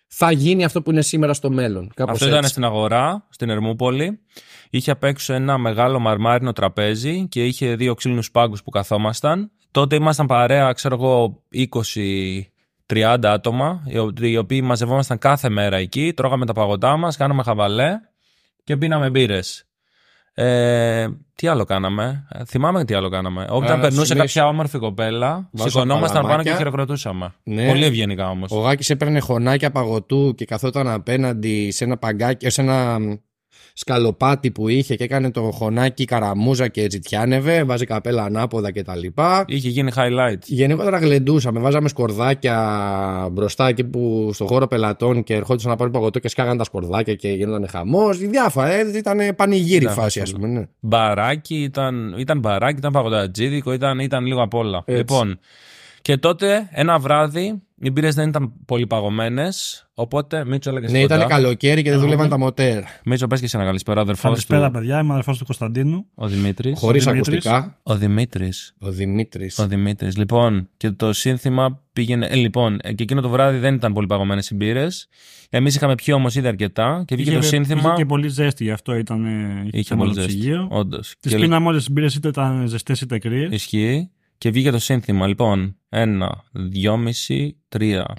θα γίνει αυτό που είναι σήμερα στο μέλλον. Κάπως Αυτό ήταν έτσι. στην αγορά, στην Ερμούπολη. Είχε απ' έξω ένα μεγάλο μαρμάρινο τραπέζι και είχε δύο ξύλινους πάγκους που καθόμασταν. Τότε ήμασταν παρέα, ξέρω εγώ, 20-30 άτομα, οι ο- οι οποίοι μαζευόμασταν κάθε μέρα εκεί, τρώγαμε τα παγωτά μας, κάναμε χαβαλέ και πίναμε μπύρες. Ε, τι άλλο κάναμε, ε, θυμάμαι τι άλλο κάναμε. Όταν Α, περνούσε σημείο- κάποια όμορφη κοπέλα, Βάζω σηκωνόμασταν πάνω παλαμάκια. και χειροκροτούσαμε. Ναι. Πολύ ευγενικά όμως. Ο Γάκης έπαιρνε χωνάκια παγωτού και καθόταν απέναντι σε ένα παγκάκι, σε ένα μ, σκαλοπάτι που είχε και έκανε το χωνάκι καραμούζα και τζιτιάνευε, βάζει καπέλα ανάποδα κτλ. Είχε γίνει highlight. Γενικότερα γλεντούσαμε, βάζαμε σκορδάκια μπροστά εκεί που στο χώρο πελατών και ερχόντουσαν να πάρουν παγωτό και σκάγαν τα σκορδάκια και γινόταν χαμός. Διάφορα, ε, ήταν πανηγύρι Διάφορα, φάση, ας πούμε. Ναι. μπαράκι, ήταν, ήταν μπαράκι, ήταν παγωτατζίδικο, ήταν, ήταν λίγο απ' όλα. Έτσι. Λοιπόν, και τότε ένα βράδυ οι μπύρες δεν ήταν πολύ παγωμένες. Οπότε, Μίτσο, έλεγε Ναι, ήταν καλοκαίρι και δεν δούλευαν τα μοτέρ. Μίτσο, πες και σε ένα καλησπέρα, αδερφός Καλησπέρα, του. παιδιά. Είμαι αδερφός του Κωνσταντίνου. Ο Δημήτρης. Χωρίς Δημήτρης. ακουστικά. Ο Δημήτρης. Ο Δημήτρης. Ο Δημήτρης. Λοιπόν, και το σύνθημα πήγαινε. Ε, λοιπόν, ε, και εκείνο το βράδυ δεν ήταν πολύ παγωμένες οι μπύρες. Εμείς είχαμε πιει όμως ήδη αρκετά και βγήκε το σύνθημα. Είχε και πολύ ζέστη, γι' αυτό ήταν. ε, Είχε θέμα πολύ το ζέστη. ψυγείο. Όντως. Τις πίναμε όλες τις μπύρες, είτε ήταν ζεστές είτε κρύε. Ισχύει. Και βγήκε το σύνθημα. Λοιπόν, ένα, δυόμιση, τρία.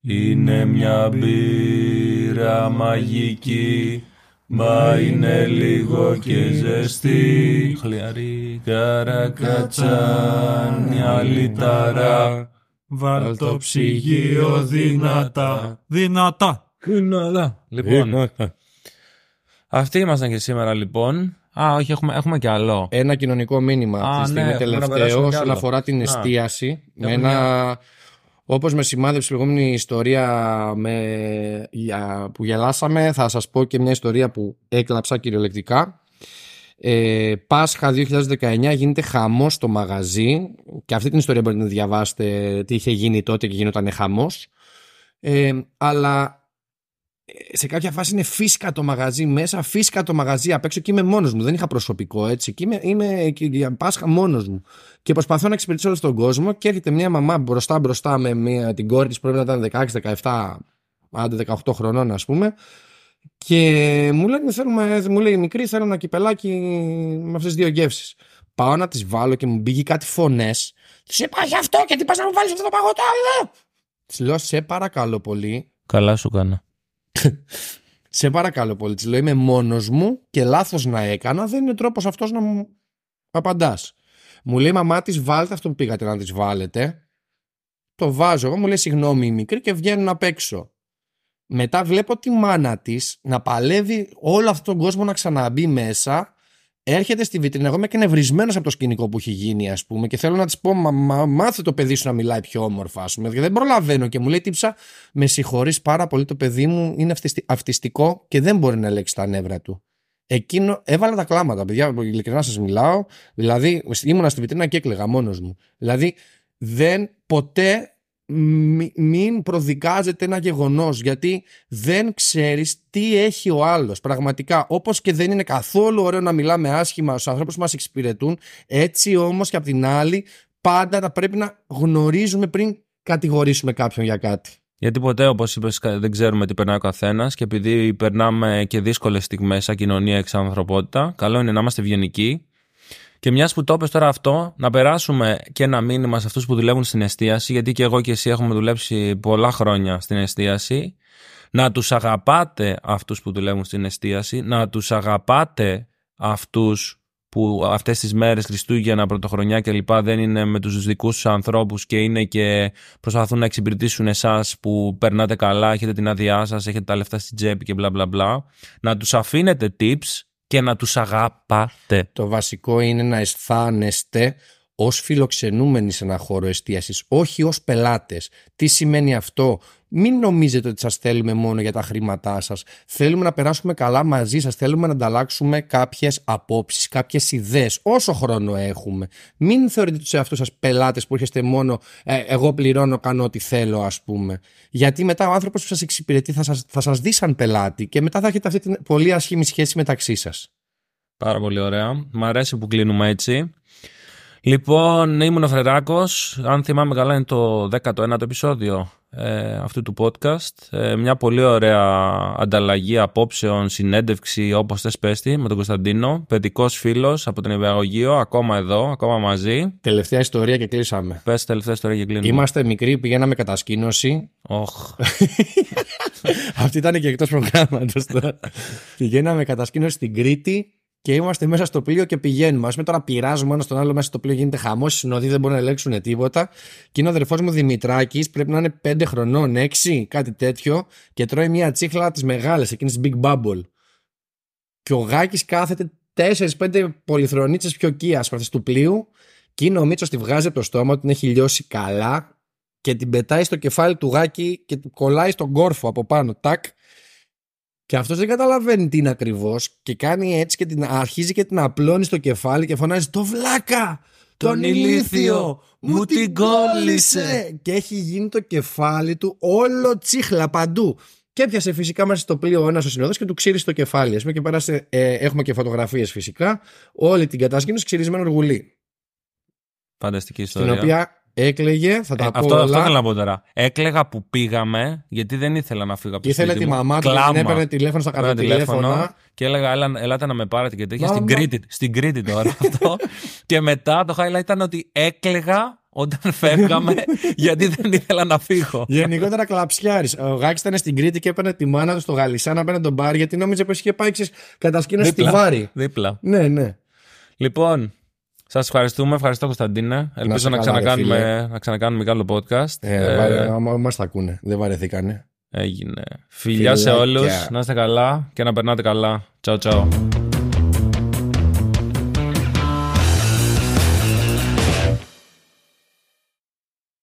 Είναι μια μπύρα μαγική, μα είναι λίγο και ζεστή. Χλιαρή καρακατσάνια λιταρά. Βάλ το ψυγείο δυνατά. Δυνατά. Λοιπόν, αυτοί ήμασταν και σήμερα λοιπόν. Α, όχι, έχουμε, έχουμε κι άλλο. Ένα κοινωνικό μήνυμα Α, αυτή τη στιγμή ναι, έχουμε να τελευταίο περάσουμε κι όσον άλλο. αφορά την Α. εστίαση. Με Έχουμε ένα, όπως με σημάδεψε η προηγούμενη ιστορία με, για, που γελάσαμε, θα σας πω και μια ιστορία που έκλαψα κυριολεκτικά. Ε, Πάσχα 2019 γίνεται χαμός στο μαγαζί και αυτή την ιστορία μπορείτε να διαβάσετε τι είχε γίνει τότε και γινόταν χαμός. Ε, αλλά σε κάποια φάση είναι φύσκα το μαγαζί μέσα, φύσκα το μαγαζί απ' έξω και είμαι μόνος μου. Δεν είχα προσωπικό έτσι. Και είμαι, είμαι και για Πάσχα μόνος μου. Και προσπαθώ να εξυπηρετήσω όλο τον κόσμο και έρχεται μια μαμά μπροστά μπροστά με μια, την κόρη της πρέπει να ήταν 16-17, άντε 18 χρονών ας πούμε. Και μου λέει, θέλουμε, μου λέει μικρή, θέλω ένα κυπελάκι με αυτές τις δύο γεύσεις. Πάω να τις βάλω και μου μπήκε κάτι φωνές. Της είπα γι' αυτό και τι πας να μου βάλεις αυτό το παγωτό εδώ. Της λέω σε παρακαλώ πολύ Καλά σου κάνα. Σε παρακαλώ πολύ, της λέω είμαι μόνος μου και λάθος να έκανα, δεν είναι τρόπος αυτός να μου απαντάς. Μου λέει μαμά της βάλτε αυτό που πήγατε να της βάλετε. Το βάζω εγώ, μου λέει συγγνώμη η μικρή και βγαίνουν απ' έξω. Μετά βλέπω τη μάνα της να παλεύει όλο αυτόν τον κόσμο να ξαναμπεί μέσα. Έρχεται στη βιτρίνα. Εγώ είμαι και νευρισμένο από το σκηνικό που έχει γίνει, ας πούμε, και θέλω να της πω: μα, μα, μάθε το παιδί σου να μιλάει πιο όμορφα, ας πούμε. Και δεν προλαβαίνω. Και μου λέει: Τύψα, με συγχωρείς πάρα πολύ, το παιδί μου είναι αυτιστι- αυτιστικό και δεν μπορεί να ελέγξει τα νεύρα του. Εκείνο έβαλα τα κλάματα, παιδιά. Ειλικρινά σας μιλάω. Δηλαδή, ήμουνα στη βιτρίνα και έκλαιγα μόνος μου. Δηλαδή, δεν ποτέ μη- μην προδικάζετε ένα γεγονός γιατί δεν ξέρεις τι έχει ο άλλος πραγματικά όπως και δεν είναι καθόλου ωραίο να μιλάμε άσχημα στους ανθρώπους που μας εξυπηρετούν έτσι όμως και απ' την άλλη πάντα θα πρέπει να γνωρίζουμε πριν κατηγορήσουμε κάποιον για κάτι Γιατί ποτέ, όπως είπες, δεν ξέρουμε τι περνάει ο καθένας και επειδή περνάμε και δύσκολες στιγμές σαν κοινωνία εξ ανθρωπότητα, καλό είναι να είμαστε ευγενικοί. Και μιας που το είπες τώρα αυτό, να περάσουμε και ένα μήνυμα σε αυτούς που δουλεύουν στην εστίαση, γιατί και εγώ και εσύ έχουμε δουλέψει πολλά χρόνια στην εστίαση. Να τους αγαπάτε αυτούς που δουλεύουν στην εστίαση, να τους αγαπάτε αυτούς που αυτές τις μέρες Χριστούγεννα, Πρωτοχρονιά κλπ δεν είναι με τους δικούς τους ανθρώπους και είναι και προσπαθούν να εξυπηρετήσουν εσάς που περνάτε καλά, έχετε την άδειά σας, έχετε τα λεφτά στην τσέπη και μπλα μπλα μπλα. Να τους αφήνετε tips και να τους αγαπάτε. Το βασικό είναι να αισθάνεστε ως φιλοξενούμενοι σε ένα χώρο εστίασης, όχι ως πελάτες. Τι σημαίνει αυτό, μην νομίζετε ότι σας θέλουμε μόνο για τα χρήματά σας. Θέλουμε να περάσουμε καλά μαζί σας. Θέλουμε να ανταλλάξουμε κάποιες απόψεις, κάποιες ιδέες, όσο χρόνο έχουμε. Μην θεωρείτε τους εαυτούς σας πελάτες που έρχεστε μόνο ε, εγώ πληρώνω, κάνω ό,τι θέλω, ας πούμε. Γιατί μετά ο άνθρωπος που σας εξυπηρετεί θα σας θα σας δει σαν πελάτη και μετά θα έχετε αυτή την πολύ άσχημη σχέση μεταξύ σας. Πάρα πολύ ωραία. Μ' αρέσει που κλείνουμε έτσι. Λοιπόν, ήμουν ο Φρεράκος. Αν θυμάμαι καλά είναι το 19ο επεισόδιο ε, αυτού του podcast. Ε, μια πολύ ωραία ανταλλαγή απόψεων, συνέντευξη, όπως θες πέστη, με τον Κωνσταντίνο. Παιδικός φίλος από τον Ιβαγωγείο, ακόμα εδώ, ακόμα μαζί. Τελευταία ιστορία και κλείσαμε. Πες τελευταία ιστορία και κλείνουμε. Είμαστε μικροί, πηγαίναμε κατασκήνωση. Οχ. Αυτή ήταν και εκτός προγράμματος τώρα. Πηγαίναμε κατασκήνωση στην Κρήτη και είμαστε μέσα στο πλοίο και πηγαίνουμε. Α πούμε τώρα πειράζουμε ένας στον άλλο μέσα στο πλοίο, γίνεται χαμός. Οι συνοδοί δεν μπορούν να ελέγξουν τίποτα. Και είναι ο αδερφός μου Δημητράκης, πρέπει να είναι 5 χρονών, 6, κάτι τέτοιο, και τρώει μια τσίχλα τι μεγάλε, εκείνε Big Bubble. Και ο Γάκης κάθεται 4-5 πολυθρονίτσες πιο κία του πλοίου. Και είναι ο Μίτσο τη βγάζει από το στόμα του, την έχει λιώσει καλά και την πετάει στο κεφάλι του Γάκη και την κολλάει στον κόρφο από πάνω. Τάκ. Και αυτός δεν καταλαβαίνει τι είναι ακριβώς και κάνει έτσι και την αρχίζει και την απλώνει στο κεφάλι και φωνάζει Το βλάκα! Τον ηλίθιο! Μου την κόλλησε! Και έχει γίνει το κεφάλι του όλο τσίχλα παντού. Και έπιασε φυσικά μέσα στο πλοίο ένας ο συνοδός και του ξύρισε το κεφάλι. Α πούμε και πέρασε, ε, έχουμε και φωτογραφίες φυσικά. Όλη την κατασκήνωση ξυρισμένο οργουλί. Φανταστική Στην ιστορία. οποία έκλαιγε, θα τα Ε, πω αυτό, όλα. αυτό ήθελα να πω τώρα. Έκλεγα που πήγαμε, γιατί δεν ήθελα να φύγω από Και το ήθελε σπίτι τη μου. μαμά του και την Κλάμα. έπαιρνε τηλέφωνο στα Πήρα τηλέφωνο καρτοτηλέφωνα. και έλεγα, Έλα, ελάτε να με πάρετε και τέτοια. Μάμα. Στην Κρήτη, στην Κρήτη τώρα αυτό. και μετά το highlight ήταν ότι έκλεγα όταν φεύγαμε γιατί δεν ήθελα να φύγω. Γενικότερα κλαψιάρη. Ο Γάκης ήταν στην Κρήτη και έπαιρνε τη μάνα του στο Γαλισά να παίρνει τον μπαρ γιατί νόμιζε πως είχε πάει ξέρεις, κατασκήνωση στη Δίπλα. Βάρη. Δίπλα. Ναι, ναι. Λοιπόν, σας ευχαριστούμε. Ευχαριστώ, Κωνσταντίνε. Ελπίζω σε να, καλά, ρε ξανακάνουμε, να ξανακάνουμε κι άλλο podcast. Ε, Ε, βαρε- άμα μας τα ακούνε. Δεν βαρεθήκανε. έγινε. Φιλιά σε Φιλάκια. όλους. Να είστε καλά και να περνάτε καλά. Τσαου, τσαου.